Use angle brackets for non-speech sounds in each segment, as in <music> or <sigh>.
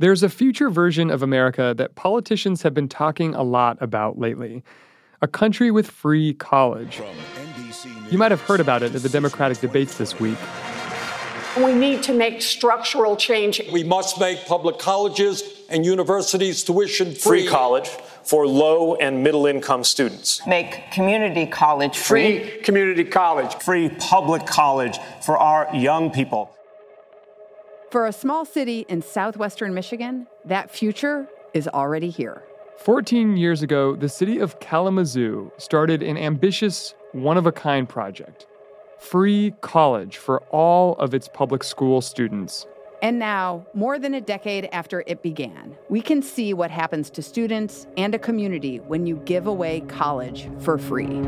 There's a future version of America that politicians have been talking a lot about lately a country with free college. You might have heard about it at the Democratic debates this week. We need to make structural change. We must make public colleges and universities tuition free. Free college for low and middle income students. Make community college free. Free community college. Free public college for our young people. For a small city in southwestern Michigan, that future is already here. 14 years ago, the city of Kalamazoo started an ambitious, one of a kind project free college for all of its public school students. And now, more than a decade after it began, we can see what happens to students and a community when you give away college for free.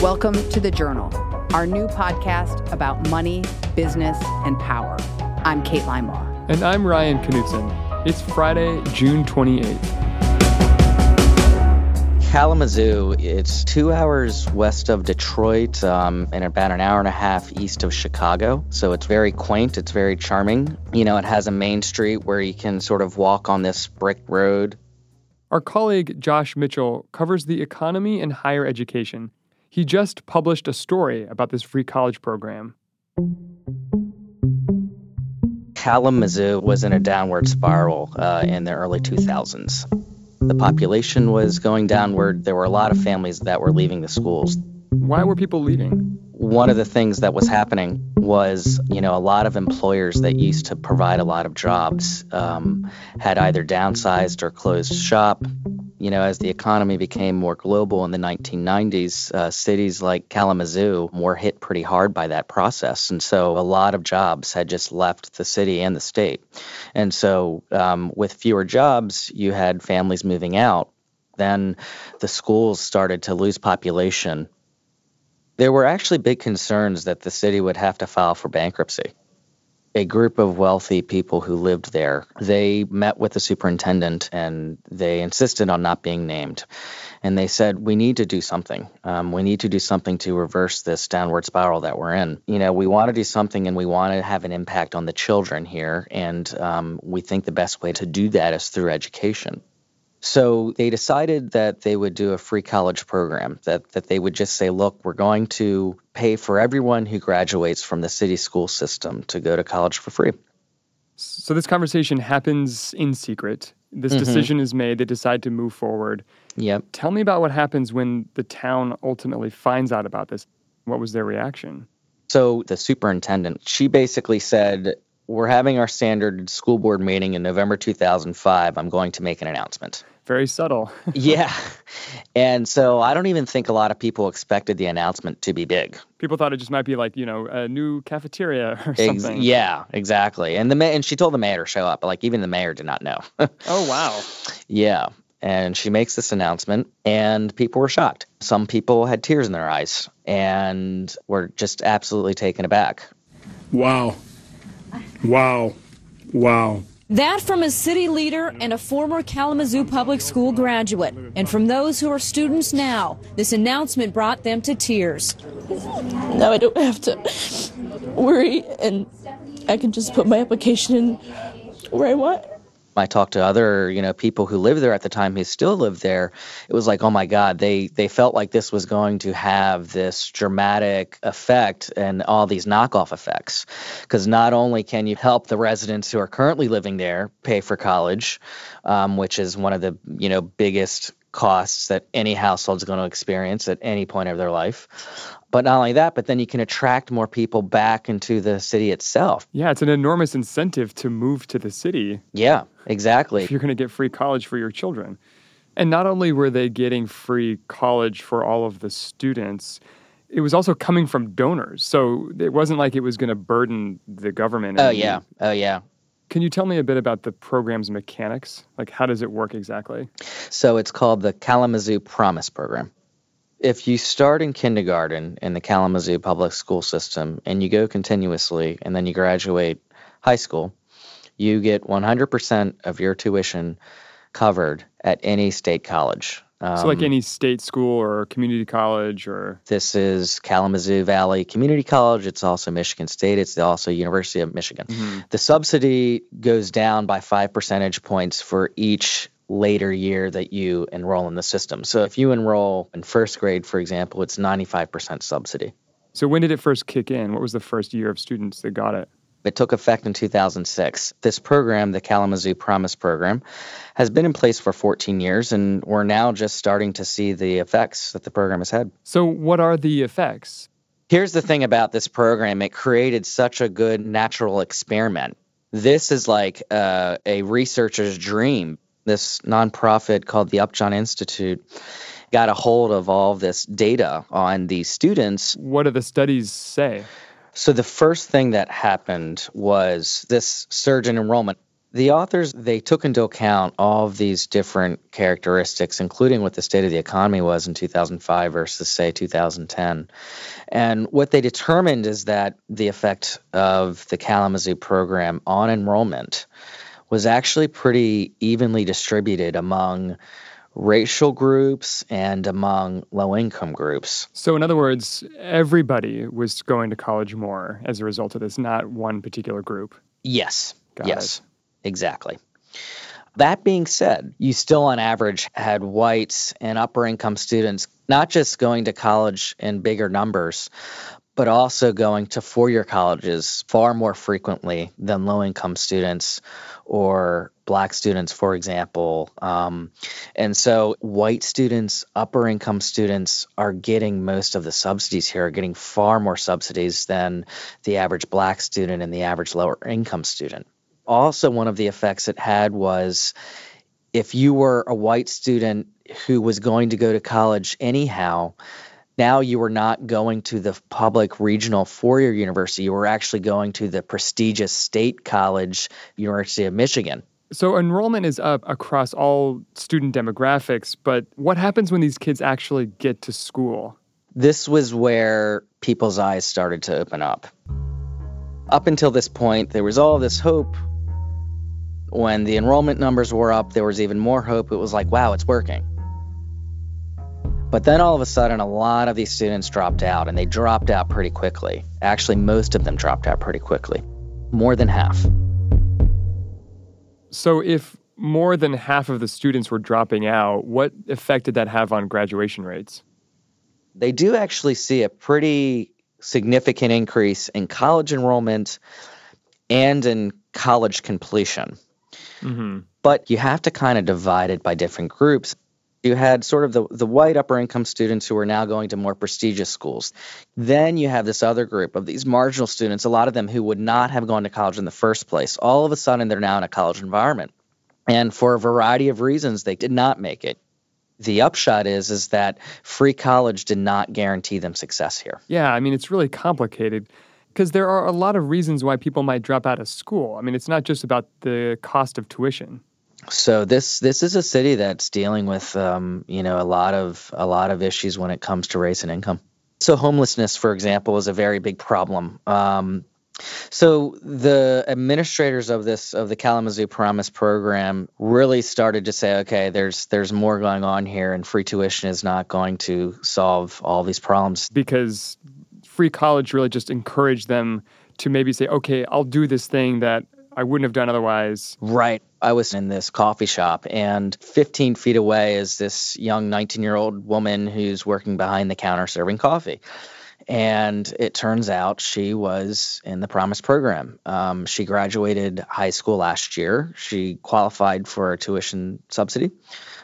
Welcome to The Journal, our new podcast about money, business, and power. I'm Kate Linebaugh. And I'm Ryan Knutson. It's Friday, June 28th. Kalamazoo, it's two hours west of Detroit um, and about an hour and a half east of Chicago. So it's very quaint, it's very charming. You know, it has a main street where you can sort of walk on this brick road. Our colleague Josh Mitchell covers the economy and higher education he just published a story about this free college program. Kalamazoo was in a downward spiral uh, in the early 2000s. The population was going downward. There were a lot of families that were leaving the schools. Why were people leaving? One of the things that was happening was, you know, a lot of employers that used to provide a lot of jobs um, had either downsized or closed shop you know, as the economy became more global in the 1990s, uh, cities like Kalamazoo were hit pretty hard by that process. And so a lot of jobs had just left the city and the state. And so um, with fewer jobs, you had families moving out. Then the schools started to lose population. There were actually big concerns that the city would have to file for bankruptcy a group of wealthy people who lived there. They met with the superintendent and they insisted on not being named. And they said, We need to do something. Um, we need to do something to reverse this downward spiral that we're in. You know, we want to do something and we want to have an impact on the children here. And um, we think the best way to do that is through education. So they decided that they would do a free college program, that, that they would just say, look, we're going to pay for everyone who graduates from the city school system to go to college for free. So this conversation happens in secret. This mm-hmm. decision is made. They decide to move forward. Yep. Tell me about what happens when the town ultimately finds out about this. What was their reaction? So the superintendent, she basically said, we're having our standard school board meeting in November 2005. I'm going to make an announcement. Very subtle. <laughs> yeah. And so I don't even think a lot of people expected the announcement to be big. People thought it just might be like, you know, a new cafeteria or something. Ex- yeah, exactly. And the ma- and she told the mayor to show up, but like even the mayor did not know. oh, wow. <laughs> Yeah. And she makes this announcement, and people were shocked. Some people had tears in their eyes and were just absolutely taken aback. Wow. Wow. Wow. That from a city leader and a former Kalamazoo Public School graduate. And from those who are students now, this announcement brought them to tears. Now I don't have to worry and I can just put my application in where I want. I talked to other, you know, people who lived there at the time who still lived there. It was like, oh my God, they they felt like this was going to have this dramatic effect and all these knockoff effects. Because not only can you help the residents who are currently living there pay for college, um, which is one of the you know biggest costs that any household is going to experience at any point of their life. But not only that, but then you can attract more people back into the city itself. Yeah, it's an enormous incentive to move to the city. Yeah, exactly. If you're going to get free college for your children. And not only were they getting free college for all of the students, it was also coming from donors. So it wasn't like it was going to burden the government. Oh, yeah. Oh, yeah. Can you tell me a bit about the program's mechanics? Like, how does it work exactly? So, it's called the Kalamazoo Promise Program. If you start in kindergarten in the Kalamazoo public school system and you go continuously and then you graduate high school, you get 100% of your tuition covered at any state college. Um, so, like any state school or community college, or this is Kalamazoo Valley Community College. It's also Michigan State. It's also University of Michigan. Mm-hmm. The subsidy goes down by five percentage points for each later year that you enroll in the system. So, if you enroll in first grade, for example, it's 95% subsidy. So, when did it first kick in? What was the first year of students that got it? It took effect in 2006. This program, the Kalamazoo Promise Program, has been in place for 14 years, and we're now just starting to see the effects that the program has had. So, what are the effects? Here's the thing about this program it created such a good natural experiment. This is like uh, a researcher's dream. This nonprofit called the Upjohn Institute got a hold of all this data on these students. What do the studies say? So the first thing that happened was this surge in enrollment. The authors they took into account all of these different characteristics, including what the state of the economy was in 2005 versus say 2010. And what they determined is that the effect of the Kalamazoo program on enrollment was actually pretty evenly distributed among racial groups and among low income groups. So, in other words, everybody was going to college more as a result of this, not one particular group. Yes. Got yes. It. Exactly. That being said, you still on average had whites and upper income students not just going to college in bigger numbers, but also going to four year colleges far more frequently than low income students or black students, for example. Um, and so white students, upper income students are getting most of the subsidies here, are getting far more subsidies than the average black student and the average lower income student. Also, one of the effects it had was if you were a white student who was going to go to college anyhow, now you were not going to the public regional four year university, you were actually going to the prestigious state college, University of Michigan. So enrollment is up across all student demographics, but what happens when these kids actually get to school? This was where people's eyes started to open up. Up until this point, there was all this hope. When the enrollment numbers were up, there was even more hope. It was like, wow, it's working. But then all of a sudden, a lot of these students dropped out, and they dropped out pretty quickly. Actually, most of them dropped out pretty quickly, more than half. So, if more than half of the students were dropping out, what effect did that have on graduation rates? They do actually see a pretty significant increase in college enrollment and in college completion. Mm-hmm. But you have to kind of divide it by different groups you had sort of the, the white upper income students who are now going to more prestigious schools. Then you have this other group of these marginal students, a lot of them who would not have gone to college in the first place. All of a sudden, they're now in a college environment. And for a variety of reasons, they did not make it. The upshot is is that free college did not guarantee them success here. Yeah, I mean it's really complicated because there are a lot of reasons why people might drop out of school. I mean, it's not just about the cost of tuition so this this is a city that's dealing with um, you know a lot of a lot of issues when it comes to race and income. So homelessness, for example, is a very big problem. Um, so the administrators of this of the Kalamazoo Promise program really started to say, okay, there's there's more going on here, and free tuition is not going to solve all these problems because free college really just encouraged them to maybe say, okay, I'll do this thing that I wouldn't have done otherwise. Right. I was in this coffee shop, and 15 feet away is this young 19 year old woman who's working behind the counter serving coffee. And it turns out she was in the Promise program. Um, she graduated high school last year. She qualified for a tuition subsidy.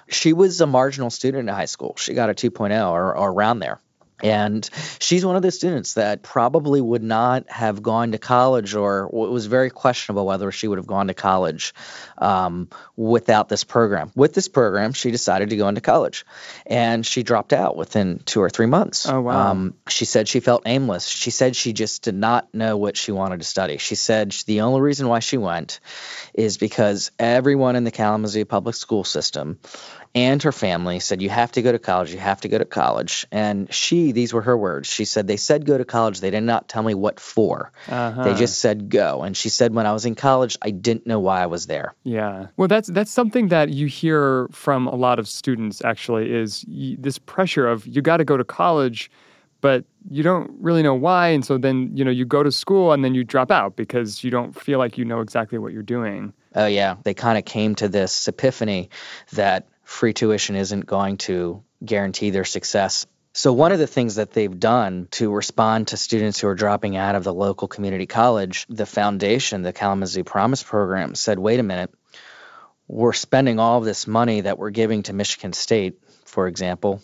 She was a marginal student in high school. She got a 2.0 or, or around there. And she's one of the students that probably would not have gone to college, or it was very questionable whether she would have gone to college um, without this program. With this program, she decided to go into college, and she dropped out within two or three months. Oh wow! Um, she said she felt aimless. She said she just did not know what she wanted to study. She said the only reason why she went is because everyone in the Kalamazoo public school system and her family said, You have to go to college, you have to go to college. And she, these were her words, she said, They said go to college. They did not tell me what for. Uh-huh. They just said go. And she said, When I was in college, I didn't know why I was there. Yeah. Well, that's, that's something that you hear from a lot of students, actually, is this pressure of you got to go to college but you don't really know why and so then you know you go to school and then you drop out because you don't feel like you know exactly what you're doing oh yeah they kind of came to this epiphany that free tuition isn't going to guarantee their success. So, one of the things that they've done to respond to students who are dropping out of the local community college, the foundation, the Kalamazoo Promise Program, said, wait a minute, we're spending all this money that we're giving to Michigan State, for example,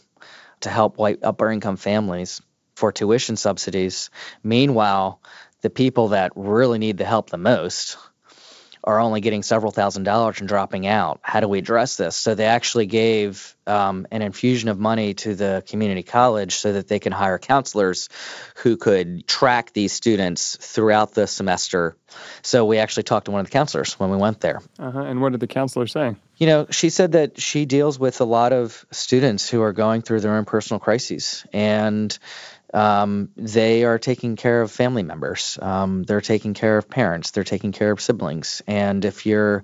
to help white upper income families for tuition subsidies. Meanwhile, the people that really need the help the most, are only getting several thousand dollars and dropping out. How do we address this? So they actually gave um, an infusion of money to the community college so that they can hire counselors who could track these students throughout the semester. So we actually talked to one of the counselors when we went there. Uh-huh. And what did the counselor say? You know, she said that she deals with a lot of students who are going through their own personal crises. And um, they are taking care of family members. Um, they're taking care of parents. They're taking care of siblings. And if you're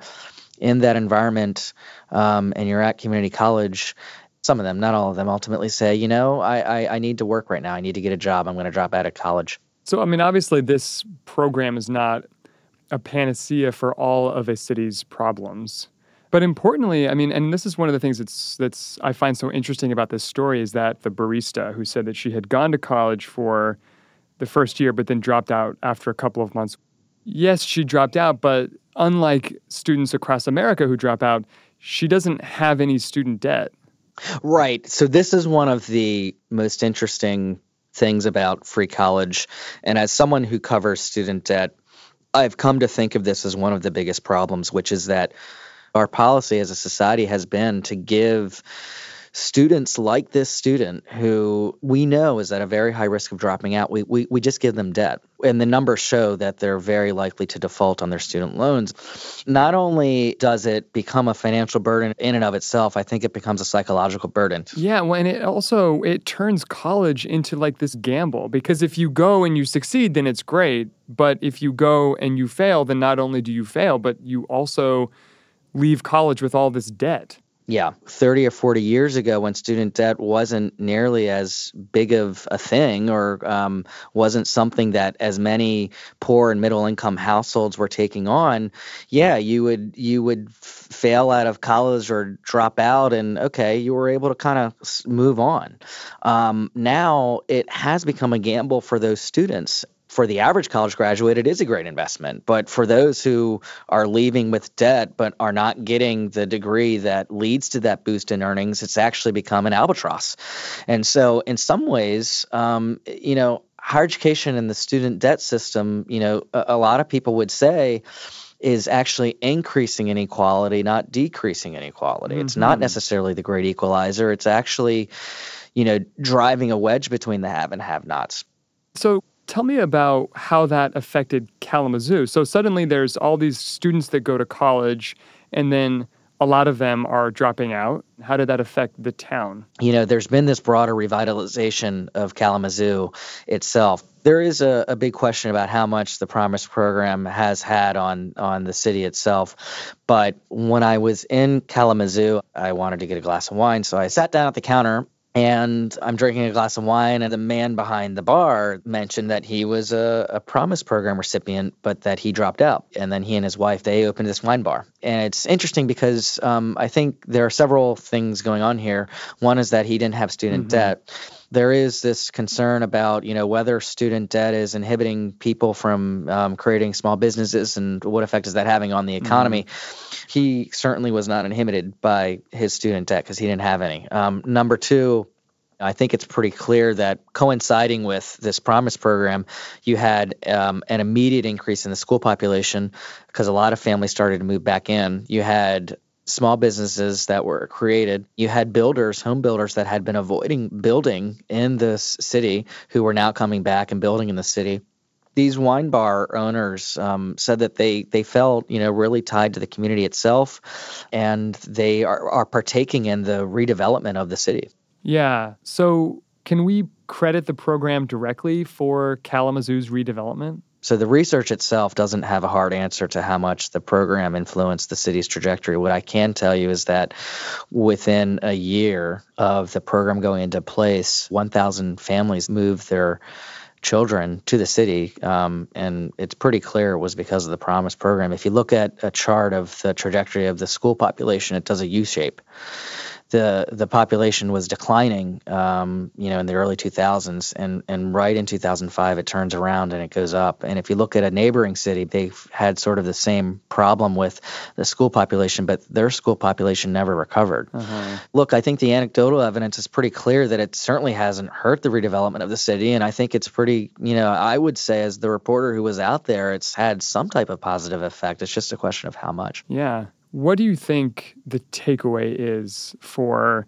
in that environment um, and you're at community college, some of them, not all of them, ultimately say, you know, I, I, I need to work right now. I need to get a job. I'm going to drop out of college. So, I mean, obviously, this program is not a panacea for all of a city's problems. But importantly, I mean, and this is one of the things that's that's I find so interesting about this story is that the barista who said that she had gone to college for the first year but then dropped out after a couple of months. Yes, she dropped out, but unlike students across America who drop out, she doesn't have any student debt. Right. So this is one of the most interesting things about free college and as someone who covers student debt, I've come to think of this as one of the biggest problems, which is that our policy as a society has been to give students like this student who we know is at a very high risk of dropping out, we, we, we just give them debt. And the numbers show that they're very likely to default on their student loans. Not only does it become a financial burden in and of itself, I think it becomes a psychological burden. Yeah, well, and it also it turns college into like this gamble because if you go and you succeed, then it's great. But if you go and you fail, then not only do you fail, but you also leave college with all this debt. Yeah, 30 or 40 years ago, when student debt wasn't nearly as big of a thing or um, wasn't something that as many poor and middle income households were taking on, yeah, you would you would fail out of college or drop out, and okay, you were able to kind of move on. Um, now it has become a gamble for those students, for the average college graduate, it is a great investment. But for those who are leaving with debt but are not getting the degree that leads to that boost in earnings, it's actually become an albatross. And so, in some ways, um, you know, higher education and the student debt system, you know, a, a lot of people would say, is actually increasing inequality, not decreasing inequality. Mm-hmm. It's not mm-hmm. necessarily the great equalizer. It's actually, you know, driving a wedge between the have and have nots. So, Tell me about how that affected Kalamazoo. So suddenly there's all these students that go to college and then a lot of them are dropping out. How did that affect the town? You know, there's been this broader revitalization of Kalamazoo itself. There is a, a, big question about how much the Promise program has had on on the city itself. But when I was in Kalamazoo, I wanted to get a glass of wine, so I sat down at the counter and I'm drinking a glass of wine, and the man behind the bar mentioned that he was a, a, Promise Program recipient, but that he dropped out. And then he and his wife they opened this wine bar. And it's interesting because um, I think there are several things going on here. One is that he didn't have student mm-hmm. debt. There is this concern about you know whether student debt is inhibiting people from um, creating small businesses and what effect is that having on the economy. Mm-hmm he certainly was not inhibited by his student debt because he didn't have any. Um, number two, I think it's pretty clear that coinciding with this Promise program, you had um, an immediate increase in the school population because a lot of families started to move back in. You had small businesses that were created. You had builders, home builders that had been avoiding building in this city who were now coming back and building in the city. These wine bar owners um, said that they they felt you know really tied to the community itself, and they are, are partaking in the redevelopment of the city. Yeah. So can we credit the program directly for Kalamazoo's redevelopment? So the research itself doesn't have a hard answer to how much the program influenced the city's trajectory. What I can tell you is that within a year of the program going into place, 1,000 families moved their children to the city, um, and it's pretty clear it was because of the Promise program. If you look at a chart of the trajectory of the school population, it does a U shape the the population was declining, um, you know, in the early 2000s, and and right in 2005 it turns around and it goes up. And if you look at a neighboring city, they've had sort of the same problem with the school population, but their school population never recovered. Uh-huh. Look, I think the anecdotal evidence is pretty clear that it certainly hasn't hurt the redevelopment of the city, and I think it's pretty, you know, I would say as the reporter who was out there, it's had some type of positive effect. It's just a question of how much. Yeah. What do you think the takeaway is for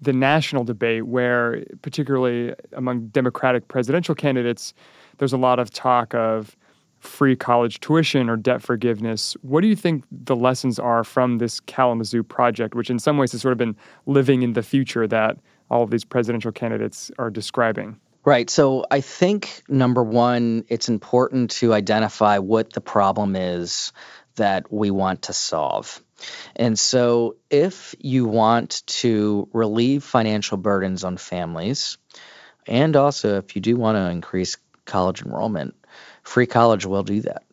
the national debate, where, particularly among Democratic presidential candidates, there's a lot of talk of free college tuition or debt forgiveness. What do you think the lessons are from this Kalamazoo project, which in some ways has sort of been living in the future that all of these presidential candidates are describing? Right. So I think number one, it's important to identify what the problem is that we want to solve. And so, if you want to relieve financial burdens on families, and also if you do want to increase college enrollment, free college will do that.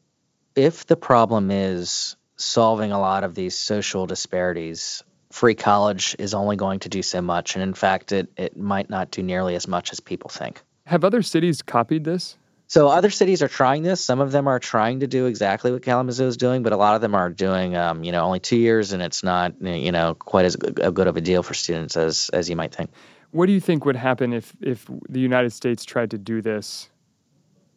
If the problem is solving a lot of these social disparities, free college is only going to do so much. And in fact, it, it might not do nearly as much as people think. Have other cities copied this? So other cities are trying this. Some of them are trying to do exactly what Kalamazoo is doing, but a lot of them are doing, um, you know, only two years, and it's not, you know, quite as good of a deal for students as as you might think. What do you think would happen if if the United States tried to do this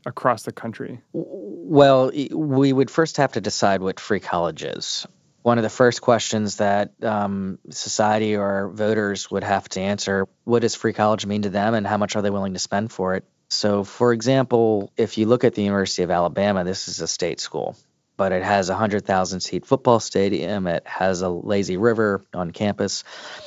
across the country? Well, we would first have to decide what free college is. One of the first questions that um, society or voters would have to answer: What does free college mean to them, and how much are they willing to spend for it? So, for example, if you look at the University of Alabama, this is a state school, but it has a 100,000 seat football stadium. It has a lazy river on campus.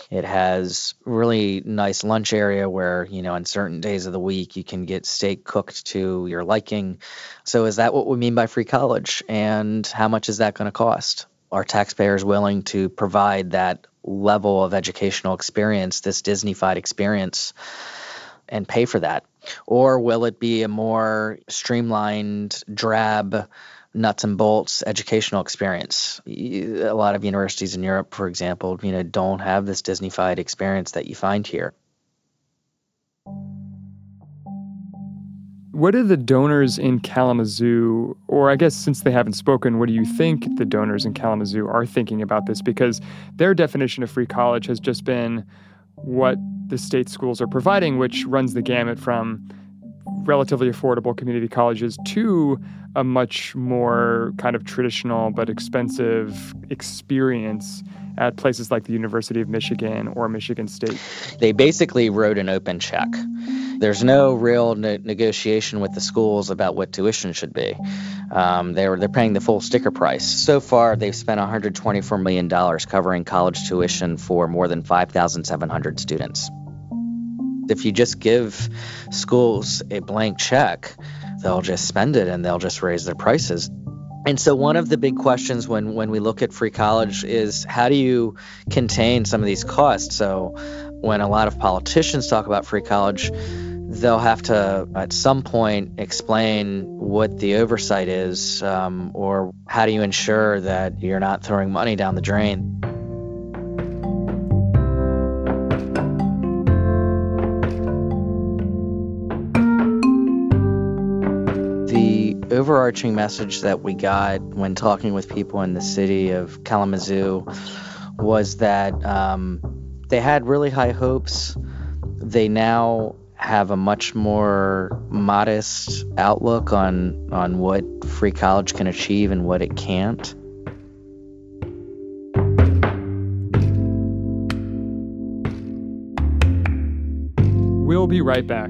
It has really nice lunch area where, you know, on certain days of the week you can get steak cooked to your liking. So, is that what we mean by free college? And how much is that going to cost? Are taxpayers willing to provide that level of educational experience, this Disneyfied experience, and pay for that? Or will it be a more streamlined, drab, nuts and bolts educational experience? A lot of universities in Europe, for example, you know, don't have this Disneyfied experience that you find here. What do the donors in Kalamazoo, or I guess since they haven't spoken, what do you think the donors in Kalamazoo are thinking about this? Because their definition of free college has just been what the state schools are providing, which runs the gamut from relatively affordable community colleges to a much more kind of traditional but expensive experience at places like the University of Michigan or Michigan State. They basically wrote an open check. There's no real ne- negotiation with the schools about what tuition should be. Um, they're they're paying the full sticker price. So far, they've spent 124 million dollars covering college tuition for more than 5,700 students. If you just give schools a blank check, they'll just spend it and they'll just raise their prices. And so one of the big questions when when we look at free college is how do you contain some of these costs? So when a lot of politicians talk about free college, they'll have to at some point explain what the oversight is um, or how do you ensure that you're not throwing money down the drain. Overarching message that we got when talking with people in the city of Kalamazoo was that um, they had really high hopes they now have a much more modest outlook on on what free college can achieve and what it can't. We'll be right back.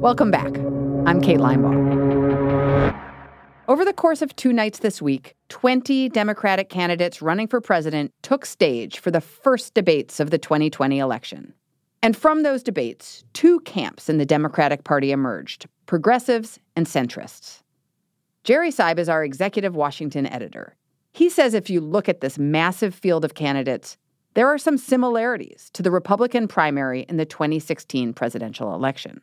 Welcome back. I'm Kate Linebaugh. Over the course of two nights this week, 20 Democratic candidates running for president took stage for the first debates of the 2020 election. And from those debates, two camps in the Democratic Party emerged progressives and centrists. Jerry Seib is our executive Washington editor. He says if you look at this massive field of candidates, there are some similarities to the Republican primary in the 2016 presidential election.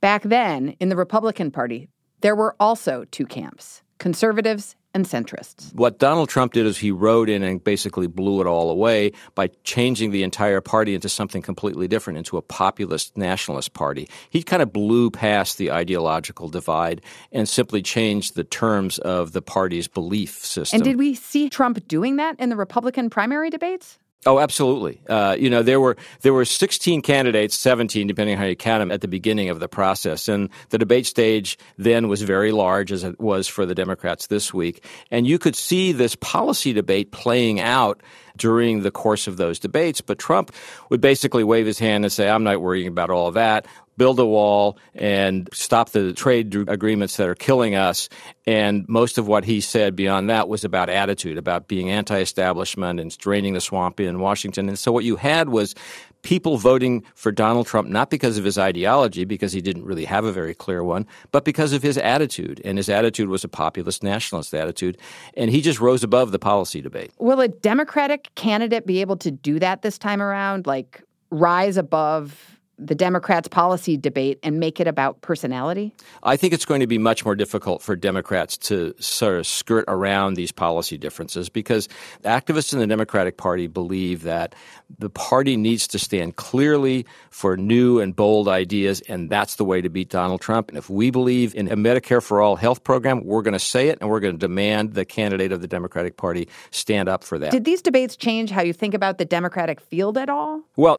Back then, in the Republican Party, there were also two camps conservatives and centrists. What Donald Trump did is he rode in and basically blew it all away by changing the entire party into something completely different, into a populist nationalist party. He kind of blew past the ideological divide and simply changed the terms of the party's belief system. And did we see Trump doing that in the Republican primary debates? Oh, absolutely. Uh, you know, there were there were 16 candidates, 17 depending on how you count them, at the beginning of the process, and the debate stage then was very large, as it was for the Democrats this week, and you could see this policy debate playing out during the course of those debates. But Trump would basically wave his hand and say, "I'm not worrying about all that build a wall and stop the trade agreements that are killing us. And most of what he said beyond that was about attitude, about being anti establishment and draining the swamp in Washington. And so what you had was people voting for Donald Trump not because of his ideology, because he didn't really have a very clear one, but because of his attitude. And his attitude was a populist nationalist attitude. And he just rose above the policy debate. Will a Democratic candidate be able to do that this time around? Like rise above the Democrats' policy debate and make it about personality? I think it's going to be much more difficult for Democrats to sort of skirt around these policy differences because activists in the Democratic Party believe that the party needs to stand clearly for new and bold ideas, and that's the way to beat Donald Trump. And if we believe in a Medicare for All health program, we're going to say it and we're going to demand the candidate of the Democratic Party stand up for that. Did these debates change how you think about the Democratic field at all? Well,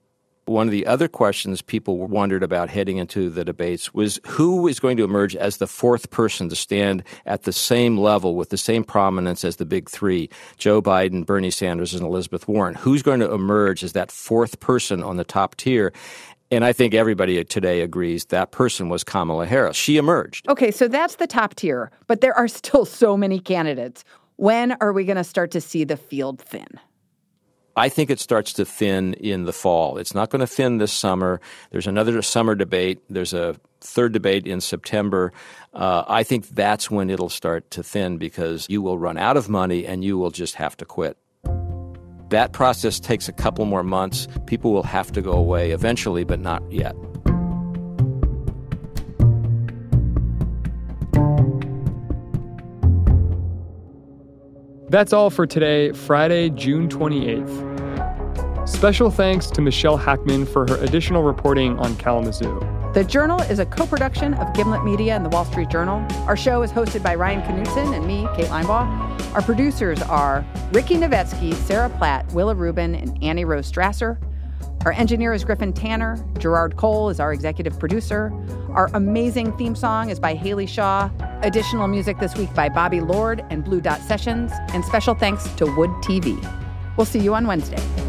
one of the other questions people wondered about heading into the debates was who is going to emerge as the fourth person to stand at the same level with the same prominence as the big three Joe Biden, Bernie Sanders, and Elizabeth Warren. Who's going to emerge as that fourth person on the top tier? And I think everybody today agrees that person was Kamala Harris. She emerged. Okay, so that's the top tier, but there are still so many candidates. When are we going to start to see the field thin? I think it starts to thin in the fall. It's not going to thin this summer. There's another summer debate. There's a third debate in September. Uh, I think that's when it'll start to thin because you will run out of money and you will just have to quit. That process takes a couple more months. People will have to go away eventually, but not yet. That's all for today, Friday, June 28th. Special thanks to Michelle Hackman for her additional reporting on Kalamazoo. The Journal is a co production of Gimlet Media and the Wall Street Journal. Our show is hosted by Ryan Knutson and me, Kate Linebaugh. Our producers are Ricky Novetsky, Sarah Platt, Willa Rubin, and Annie Rose Strasser. Our engineer is Griffin Tanner. Gerard Cole is our executive producer. Our amazing theme song is by Haley Shaw. Additional music this week by Bobby Lord and Blue Dot Sessions, and special thanks to Wood TV. We'll see you on Wednesday.